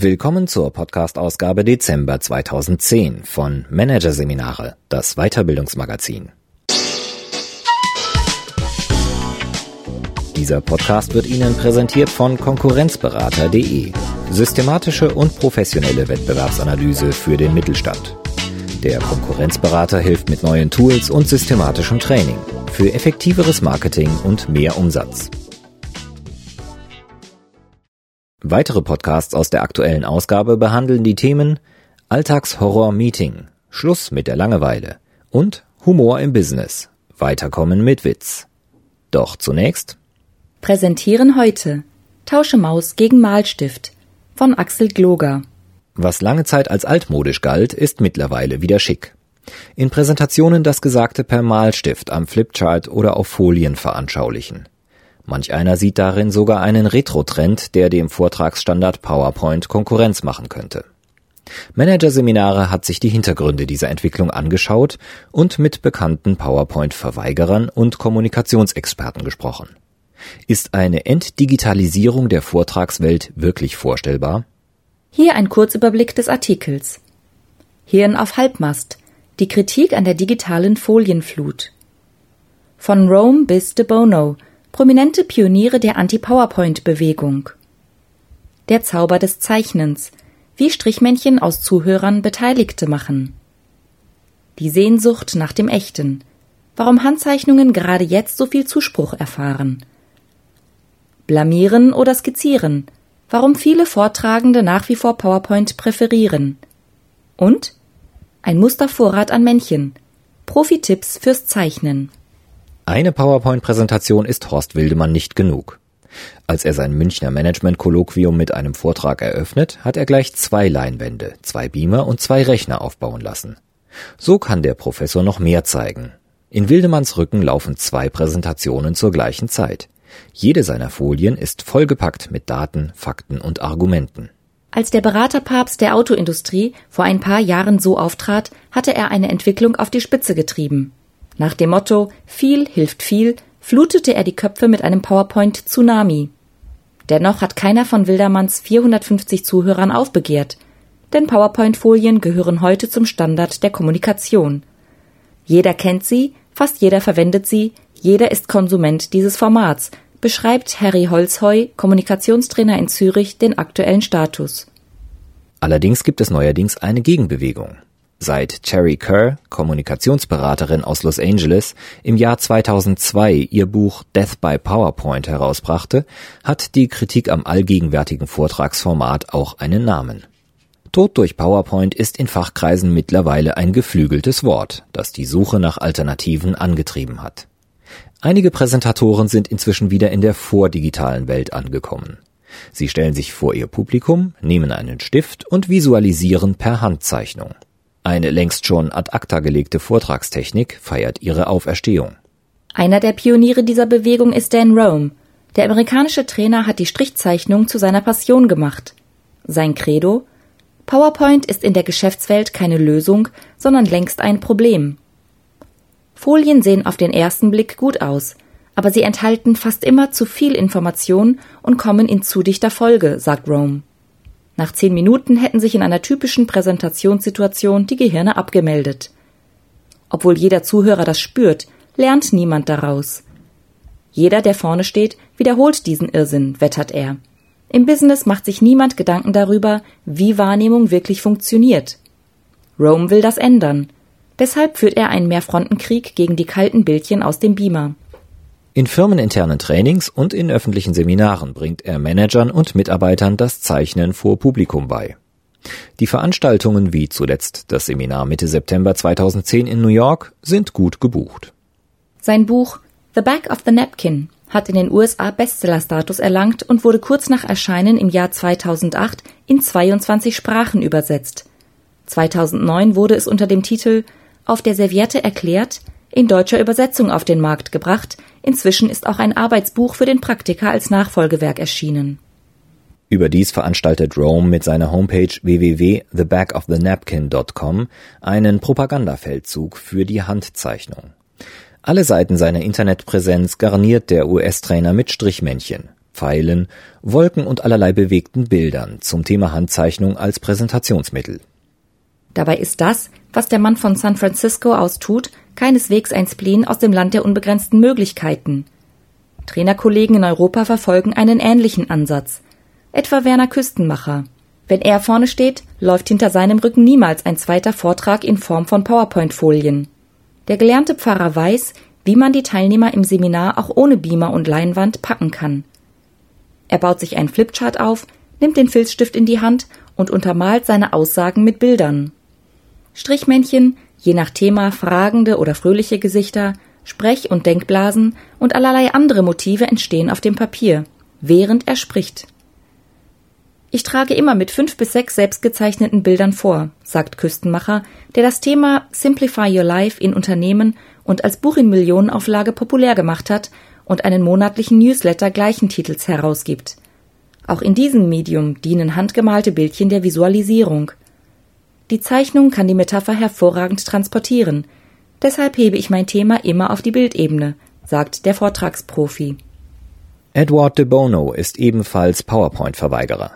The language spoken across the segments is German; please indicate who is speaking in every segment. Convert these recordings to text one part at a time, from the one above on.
Speaker 1: Willkommen zur Podcast-Ausgabe Dezember 2010 von Managerseminare, das Weiterbildungsmagazin. Dieser Podcast wird Ihnen präsentiert von Konkurrenzberater.de. Systematische und professionelle Wettbewerbsanalyse für den Mittelstand. Der Konkurrenzberater hilft mit neuen Tools und systematischem Training für effektiveres Marketing und mehr Umsatz. Weitere Podcasts aus der aktuellen Ausgabe behandeln die Themen Alltagshorror-Meeting, Schluss mit der Langeweile und Humor im Business, Weiterkommen mit Witz. Doch zunächst
Speaker 2: Präsentieren heute Tausche Maus gegen Malstift von Axel Gloger.
Speaker 1: Was lange Zeit als altmodisch galt, ist mittlerweile wieder schick. In Präsentationen das Gesagte per Malstift am Flipchart oder auf Folien veranschaulichen. Manch einer sieht darin sogar einen Retro-Trend, der dem Vortragsstandard PowerPoint Konkurrenz machen könnte. Managerseminare hat sich die Hintergründe dieser Entwicklung angeschaut und mit bekannten PowerPoint-Verweigerern und Kommunikationsexperten gesprochen. Ist eine Entdigitalisierung der Vortragswelt wirklich vorstellbar?
Speaker 2: Hier ein Kurzüberblick des Artikels. Hirn auf Halbmast. Die Kritik an der digitalen Folienflut. Von Rome bis De Bono – Prominente Pioniere der Anti-PowerPoint-Bewegung. Der Zauber des Zeichnens, wie Strichmännchen aus Zuhörern Beteiligte machen. Die Sehnsucht nach dem Echten, warum Handzeichnungen gerade jetzt so viel Zuspruch erfahren. Blamieren oder skizzieren, warum viele Vortragende nach wie vor PowerPoint präferieren. Und ein Mustervorrat an Männchen, Profi-Tipps fürs Zeichnen.
Speaker 1: Eine PowerPoint-Präsentation ist Horst Wildemann nicht genug. Als er sein Münchner Management-Kolloquium mit einem Vortrag eröffnet, hat er gleich zwei Leinwände, zwei Beamer und zwei Rechner aufbauen lassen. So kann der Professor noch mehr zeigen. In Wildemanns Rücken laufen zwei Präsentationen zur gleichen Zeit. Jede seiner Folien ist vollgepackt mit Daten, Fakten und Argumenten.
Speaker 2: Als der Beraterpapst der Autoindustrie vor ein paar Jahren so auftrat, hatte er eine Entwicklung auf die Spitze getrieben. Nach dem Motto viel hilft viel flutete er die Köpfe mit einem PowerPoint-Tsunami. Dennoch hat keiner von Wildermanns 450 Zuhörern aufbegehrt, denn PowerPoint-Folien gehören heute zum Standard der Kommunikation. Jeder kennt sie, fast jeder verwendet sie, jeder ist Konsument dieses Formats, beschreibt Harry Holzheu, Kommunikationstrainer in Zürich, den aktuellen Status.
Speaker 1: Allerdings gibt es neuerdings eine Gegenbewegung. Seit Cherry Kerr, Kommunikationsberaterin aus Los Angeles, im Jahr 2002 ihr Buch Death by PowerPoint herausbrachte, hat die Kritik am allgegenwärtigen Vortragsformat auch einen Namen. Tod durch PowerPoint ist in Fachkreisen mittlerweile ein geflügeltes Wort, das die Suche nach Alternativen angetrieben hat. Einige Präsentatoren sind inzwischen wieder in der vordigitalen Welt angekommen. Sie stellen sich vor ihr Publikum, nehmen einen Stift und visualisieren per Handzeichnung. Eine längst schon ad acta gelegte Vortragstechnik feiert ihre Auferstehung.
Speaker 2: Einer der Pioniere dieser Bewegung ist Dan Rome. Der amerikanische Trainer hat die Strichzeichnung zu seiner Passion gemacht. Sein Credo PowerPoint ist in der Geschäftswelt keine Lösung, sondern längst ein Problem. Folien sehen auf den ersten Blick gut aus, aber sie enthalten fast immer zu viel Information und kommen in zu dichter Folge, sagt Rome. Nach zehn Minuten hätten sich in einer typischen Präsentationssituation die Gehirne abgemeldet. Obwohl jeder Zuhörer das spürt, lernt niemand daraus. Jeder, der vorne steht, wiederholt diesen Irrsinn, wettert er. Im Business macht sich niemand Gedanken darüber, wie Wahrnehmung wirklich funktioniert. Rome will das ändern. Deshalb führt er einen Mehrfrontenkrieg gegen die kalten Bildchen aus dem Beamer.
Speaker 1: In firmeninternen Trainings und in öffentlichen Seminaren bringt er Managern und Mitarbeitern das Zeichnen vor Publikum bei. Die Veranstaltungen wie zuletzt das Seminar Mitte September 2010 in New York sind gut gebucht.
Speaker 2: Sein Buch The Back of the Napkin hat in den USA Bestsellerstatus erlangt und wurde kurz nach Erscheinen im Jahr 2008 in 22 Sprachen übersetzt. 2009 wurde es unter dem Titel Auf der Serviette erklärt in deutscher Übersetzung auf den Markt gebracht, inzwischen ist auch ein Arbeitsbuch für den Praktiker als Nachfolgewerk erschienen.
Speaker 1: Überdies veranstaltet Rome mit seiner Homepage www.thebackofthenapkin.com einen Propagandafeldzug für die Handzeichnung. Alle Seiten seiner Internetpräsenz garniert der US-Trainer mit Strichmännchen, Pfeilen, Wolken und allerlei bewegten Bildern zum Thema Handzeichnung als Präsentationsmittel.
Speaker 2: Dabei ist das, was der Mann von San Francisco aus tut, keineswegs ein Spleen aus dem Land der unbegrenzten Möglichkeiten. Trainerkollegen in Europa verfolgen einen ähnlichen Ansatz. Etwa Werner Küstenmacher. Wenn er vorne steht, läuft hinter seinem Rücken niemals ein zweiter Vortrag in Form von PowerPoint-Folien. Der gelernte Pfarrer weiß, wie man die Teilnehmer im Seminar auch ohne Beamer und Leinwand packen kann. Er baut sich einen Flipchart auf, nimmt den Filzstift in die Hand und untermalt seine Aussagen mit Bildern. Strichmännchen, je nach Thema fragende oder fröhliche Gesichter, Sprech- und Denkblasen und allerlei andere Motive entstehen auf dem Papier, während er spricht. Ich trage immer mit fünf bis sechs selbstgezeichneten Bildern vor, sagt Küstenmacher, der das Thema Simplify Your Life in Unternehmen und als Buch in Millionenauflage populär gemacht hat und einen monatlichen Newsletter gleichen Titels herausgibt. Auch in diesem Medium dienen handgemalte Bildchen der Visualisierung. Die Zeichnung kann die Metapher hervorragend transportieren. Deshalb hebe ich mein Thema immer auf die Bildebene, sagt der Vortragsprofi.
Speaker 1: Edward de Bono ist ebenfalls PowerPoint-Verweigerer.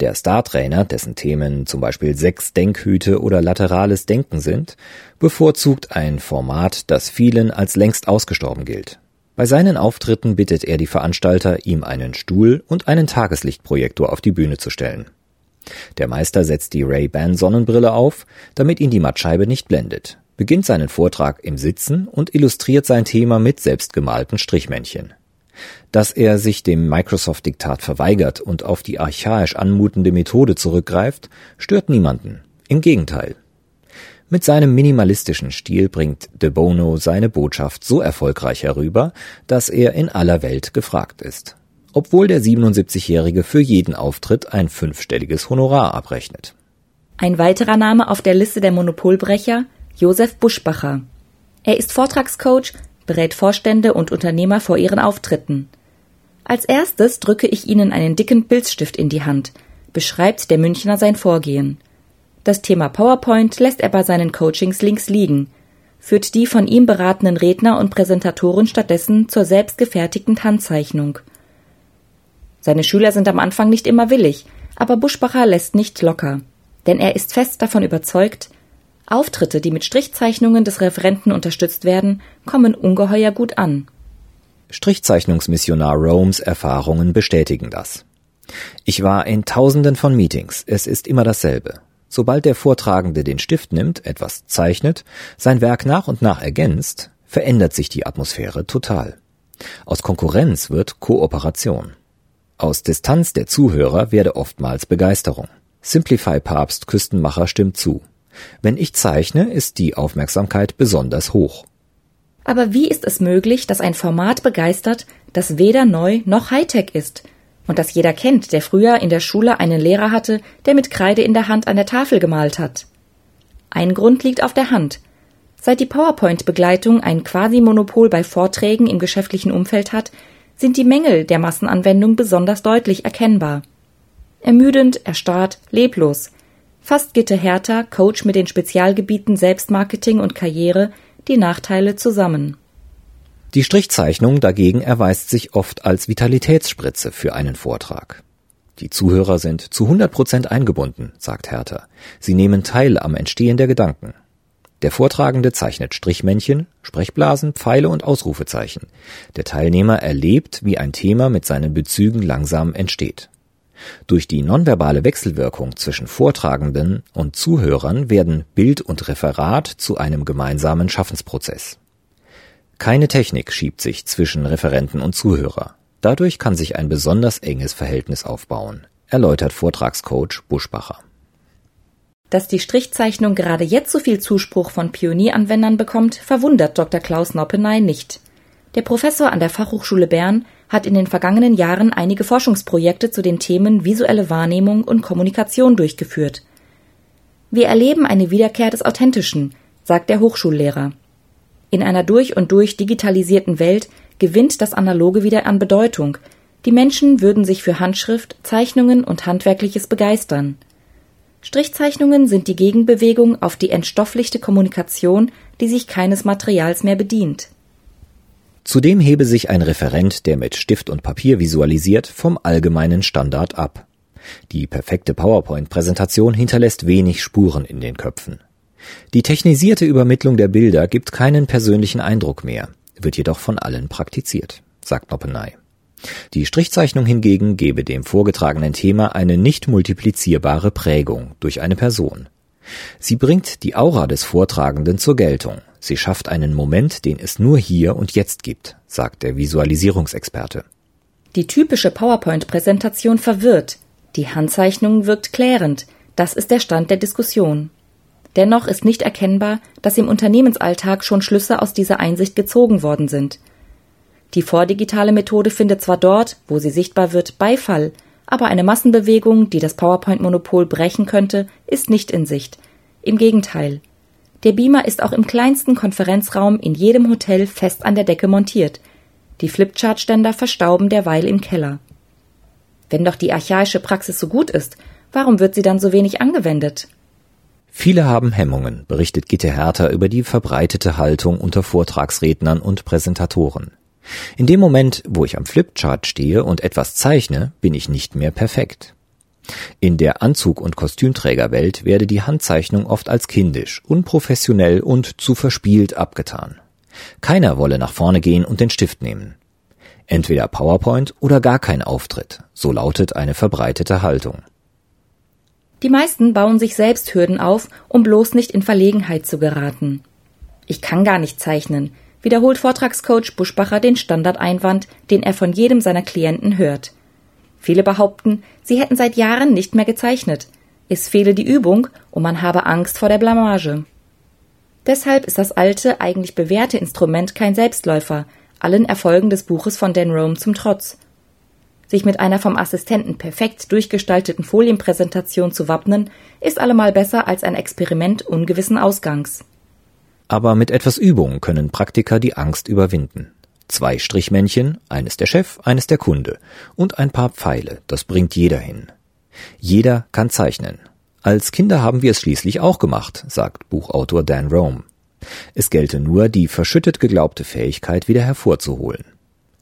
Speaker 1: Der Star-Trainer, dessen Themen zum Beispiel sechs Denkhüte oder laterales Denken sind, bevorzugt ein Format, das vielen als längst ausgestorben gilt. Bei seinen Auftritten bittet er die Veranstalter, ihm einen Stuhl und einen Tageslichtprojektor auf die Bühne zu stellen. Der Meister setzt die Ray-Ban Sonnenbrille auf, damit ihn die Mattscheibe nicht blendet, beginnt seinen Vortrag im Sitzen und illustriert sein Thema mit selbstgemalten Strichmännchen. Dass er sich dem Microsoft-Diktat verweigert und auf die archaisch anmutende Methode zurückgreift, stört niemanden. Im Gegenteil. Mit seinem minimalistischen Stil bringt De Bono seine Botschaft so erfolgreich herüber, dass er in aller Welt gefragt ist. Obwohl der 77-Jährige für jeden Auftritt ein fünfstelliges Honorar abrechnet.
Speaker 2: Ein weiterer Name auf der Liste der Monopolbrecher, Josef Buschbacher. Er ist Vortragscoach, berät Vorstände und Unternehmer vor ihren Auftritten. Als erstes drücke ich Ihnen einen dicken Pilzstift in die Hand, beschreibt der Münchner sein Vorgehen. Das Thema PowerPoint lässt er bei seinen Coachings links liegen, führt die von ihm beratenen Redner und Präsentatoren stattdessen zur selbstgefertigten Handzeichnung. Seine Schüler sind am Anfang nicht immer willig, aber Buschbacher lässt nicht locker, denn er ist fest davon überzeugt, Auftritte, die mit Strichzeichnungen des Referenten unterstützt werden, kommen ungeheuer gut an.
Speaker 1: Strichzeichnungsmissionar Romes Erfahrungen bestätigen das. Ich war in tausenden von Meetings, es ist immer dasselbe. Sobald der Vortragende den Stift nimmt, etwas zeichnet, sein Werk nach und nach ergänzt, verändert sich die Atmosphäre total. Aus Konkurrenz wird Kooperation. Aus Distanz der Zuhörer werde oftmals Begeisterung. Simplify Papst Küstenmacher stimmt zu. Wenn ich zeichne, ist die Aufmerksamkeit besonders hoch.
Speaker 2: Aber wie ist es möglich, dass ein Format begeistert, das weder neu noch Hightech ist und das jeder kennt, der früher in der Schule einen Lehrer hatte, der mit Kreide in der Hand an der Tafel gemalt hat? Ein Grund liegt auf der Hand. Seit die PowerPoint-Begleitung ein Quasi-Monopol bei Vorträgen im geschäftlichen Umfeld hat, sind die Mängel der Massenanwendung besonders deutlich erkennbar. Ermüdend, erstarrt, leblos. Fast Gitte Hertha, Coach mit den Spezialgebieten Selbstmarketing und Karriere, die Nachteile zusammen.
Speaker 1: Die Strichzeichnung dagegen erweist sich oft als Vitalitätsspritze für einen Vortrag. Die Zuhörer sind zu 100 Prozent eingebunden, sagt Hertha. Sie nehmen teil am Entstehen der Gedanken. Der Vortragende zeichnet Strichmännchen, Sprechblasen, Pfeile und Ausrufezeichen. Der Teilnehmer erlebt, wie ein Thema mit seinen Bezügen langsam entsteht. Durch die nonverbale Wechselwirkung zwischen Vortragenden und Zuhörern werden Bild und Referat zu einem gemeinsamen Schaffensprozess. Keine Technik schiebt sich zwischen Referenten und Zuhörer. Dadurch kann sich ein besonders enges Verhältnis aufbauen, erläutert Vortragscoach Buschbacher.
Speaker 2: Dass die Strichzeichnung gerade jetzt so viel Zuspruch von Pionieranwendern bekommt, verwundert Dr. Klaus Noppenay nicht. Der Professor an der Fachhochschule Bern hat in den vergangenen Jahren einige Forschungsprojekte zu den Themen visuelle Wahrnehmung und Kommunikation durchgeführt. Wir erleben eine Wiederkehr des Authentischen, sagt der Hochschullehrer. In einer durch und durch digitalisierten Welt gewinnt das Analoge wieder an Bedeutung. Die Menschen würden sich für Handschrift, Zeichnungen und Handwerkliches begeistern. Strichzeichnungen sind die Gegenbewegung auf die entstofflichte Kommunikation, die sich keines Materials mehr bedient.
Speaker 1: Zudem hebe sich ein Referent, der mit Stift und Papier visualisiert, vom allgemeinen Standard ab. Die perfekte PowerPoint-Präsentation hinterlässt wenig Spuren in den Köpfen. Die technisierte Übermittlung der Bilder gibt keinen persönlichen Eindruck mehr, wird jedoch von allen praktiziert, sagt Noppenay. Die Strichzeichnung hingegen gebe dem vorgetragenen Thema eine nicht multiplizierbare Prägung durch eine Person. Sie bringt die Aura des Vortragenden zur Geltung. Sie schafft einen Moment, den es nur hier und jetzt gibt, sagt der Visualisierungsexperte.
Speaker 2: Die typische PowerPoint-Präsentation verwirrt. Die Handzeichnung wirkt klärend. Das ist der Stand der Diskussion. Dennoch ist nicht erkennbar, dass im Unternehmensalltag schon Schlüsse aus dieser Einsicht gezogen worden sind. Die vordigitale Methode findet zwar dort, wo sie sichtbar wird, Beifall, aber eine Massenbewegung, die das PowerPoint-Monopol brechen könnte, ist nicht in Sicht. Im Gegenteil. Der Beamer ist auch im kleinsten Konferenzraum in jedem Hotel fest an der Decke montiert. Die Flipchart-Ständer verstauben derweil im Keller. Wenn doch die archaische Praxis so gut ist, warum wird sie dann so wenig angewendet?
Speaker 1: Viele haben Hemmungen, berichtet Gitte Hertha über die verbreitete Haltung unter Vortragsrednern und Präsentatoren. In dem Moment, wo ich am Flipchart stehe und etwas zeichne, bin ich nicht mehr perfekt. In der Anzug- und Kostümträgerwelt werde die Handzeichnung oft als kindisch, unprofessionell und zu verspielt abgetan. Keiner wolle nach vorne gehen und den Stift nehmen. Entweder PowerPoint oder gar kein Auftritt, so lautet eine verbreitete Haltung.
Speaker 2: Die meisten bauen sich selbst Hürden auf, um bloß nicht in Verlegenheit zu geraten. Ich kann gar nicht zeichnen, wiederholt Vortragscoach Buschbacher den Standardeinwand, den er von jedem seiner Klienten hört. Viele behaupten, sie hätten seit Jahren nicht mehr gezeichnet. Es fehle die Übung und man habe Angst vor der Blamage. Deshalb ist das alte, eigentlich bewährte Instrument kein Selbstläufer, allen Erfolgen des Buches von Dan Rome zum Trotz. Sich mit einer vom Assistenten perfekt durchgestalteten Folienpräsentation zu wappnen, ist allemal besser als ein Experiment ungewissen Ausgangs.
Speaker 1: Aber mit etwas Übung können Praktiker die Angst überwinden. Zwei Strichmännchen, eines der Chef, eines der Kunde und ein paar Pfeile, das bringt jeder hin. Jeder kann zeichnen. Als Kinder haben wir es schließlich auch gemacht, sagt Buchautor Dan Rome. Es gelte nur, die verschüttet geglaubte Fähigkeit wieder hervorzuholen.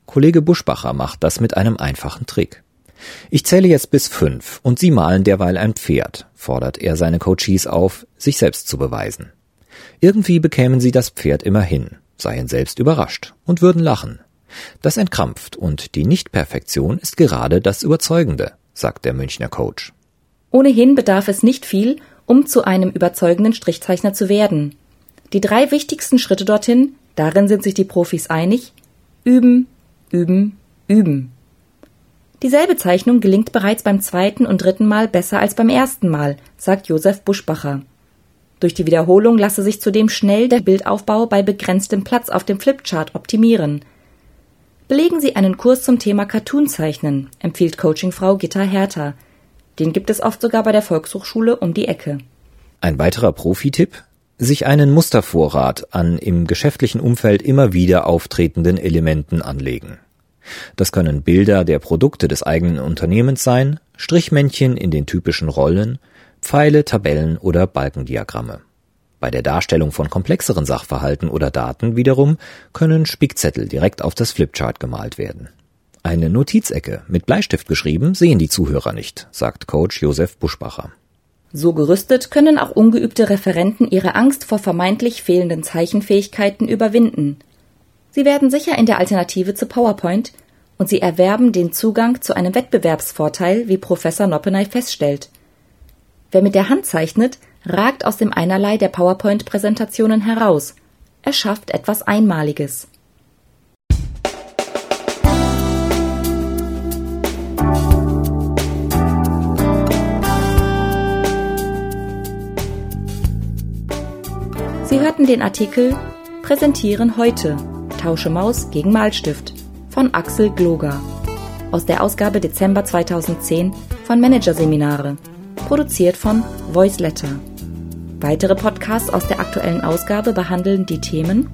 Speaker 1: Kollege Buschbacher macht das mit einem einfachen Trick. Ich zähle jetzt bis fünf und Sie malen derweil ein Pferd, fordert er seine Coaches auf, sich selbst zu beweisen. Irgendwie bekämen sie das Pferd immer hin, seien selbst überrascht und würden lachen. Das entkrampft und die Nichtperfektion ist gerade das Überzeugende, sagt der Münchner Coach.
Speaker 2: Ohnehin bedarf es nicht viel, um zu einem überzeugenden Strichzeichner zu werden. Die drei wichtigsten Schritte dorthin, darin sind sich die Profis einig, üben, üben, üben. Dieselbe Zeichnung gelingt bereits beim zweiten und dritten Mal besser als beim ersten Mal, sagt Josef Buschbacher. Durch die Wiederholung lasse sich zudem schnell der Bildaufbau bei begrenztem Platz auf dem Flipchart optimieren. Belegen Sie einen Kurs zum Thema Cartoon-Zeichnen, empfiehlt Coachingfrau Gitta Hertha. Den gibt es oft sogar bei der Volkshochschule um die Ecke.
Speaker 1: Ein weiterer Profi-Tipp? Sich einen Mustervorrat an im geschäftlichen Umfeld immer wieder auftretenden Elementen anlegen. Das können Bilder der Produkte des eigenen Unternehmens sein, Strichmännchen in den typischen Rollen, Pfeile, Tabellen oder Balkendiagramme. Bei der Darstellung von komplexeren Sachverhalten oder Daten wiederum können Spickzettel direkt auf das Flipchart gemalt werden. Eine Notizecke mit Bleistift geschrieben sehen die Zuhörer nicht, sagt Coach Josef Buschbacher.
Speaker 2: So gerüstet können auch ungeübte Referenten ihre Angst vor vermeintlich fehlenden Zeichenfähigkeiten überwinden. Sie werden sicher in der Alternative zu PowerPoint und sie erwerben den Zugang zu einem Wettbewerbsvorteil, wie Professor Noppenay feststellt – Wer mit der Hand zeichnet, ragt aus dem Einerlei der PowerPoint-Präsentationen heraus. Er schafft etwas Einmaliges. Sie hörten den Artikel Präsentieren heute. Tausche Maus gegen Malstift von Axel Gloger aus der Ausgabe Dezember 2010 von Managerseminare produziert von Voiceletter. Weitere Podcasts aus der aktuellen Ausgabe behandeln die Themen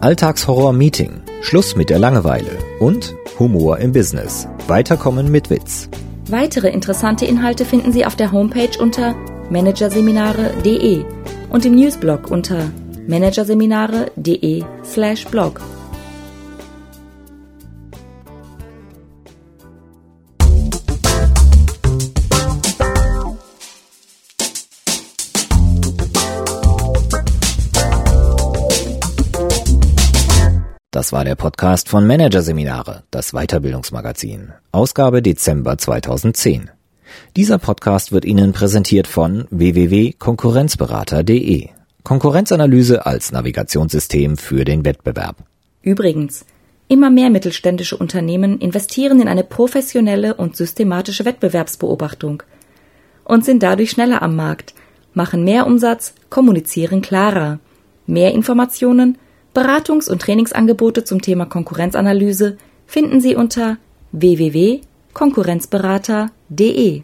Speaker 1: Alltagshorror Meeting, Schluss mit der Langeweile und Humor im Business, Weiterkommen mit Witz.
Speaker 2: Weitere interessante Inhalte finden Sie auf der Homepage unter managerseminare.de und im Newsblog unter managerseminare.de/blog.
Speaker 1: Das war der Podcast von Managerseminare, das Weiterbildungsmagazin, Ausgabe Dezember 2010. Dieser Podcast wird Ihnen präsentiert von www.konkurrenzberater.de. Konkurrenzanalyse als Navigationssystem für den Wettbewerb.
Speaker 2: Übrigens, immer mehr mittelständische Unternehmen investieren in eine professionelle und systematische Wettbewerbsbeobachtung und sind dadurch schneller am Markt, machen mehr Umsatz, kommunizieren klarer. Mehr Informationen Beratungs- und Trainingsangebote zum Thema Konkurrenzanalyse finden Sie unter www.konkurrenzberater.de.